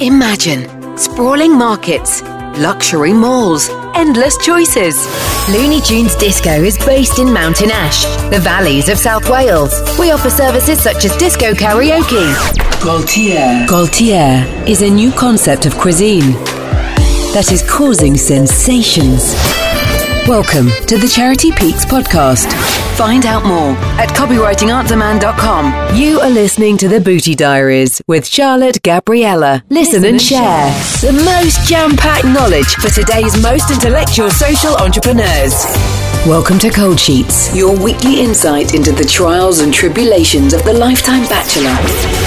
Imagine sprawling markets, luxury malls, endless choices. Looney Tunes Disco is based in Mountain Ash, the valleys of South Wales. We offer services such as disco karaoke. Gaultier. Gaultier is a new concept of cuisine that is causing sensations. Welcome to the Charity Peaks podcast. Find out more at copywritingartdemand.com. You are listening to the Booty Diaries with Charlotte Gabriella. Listen, and, share. The most jam packed knowledge for today's most intellectual social entrepreneurs. Welcome to Cold Sheets, your weekly insight into the trials and tribulations of the lifetime bachelor.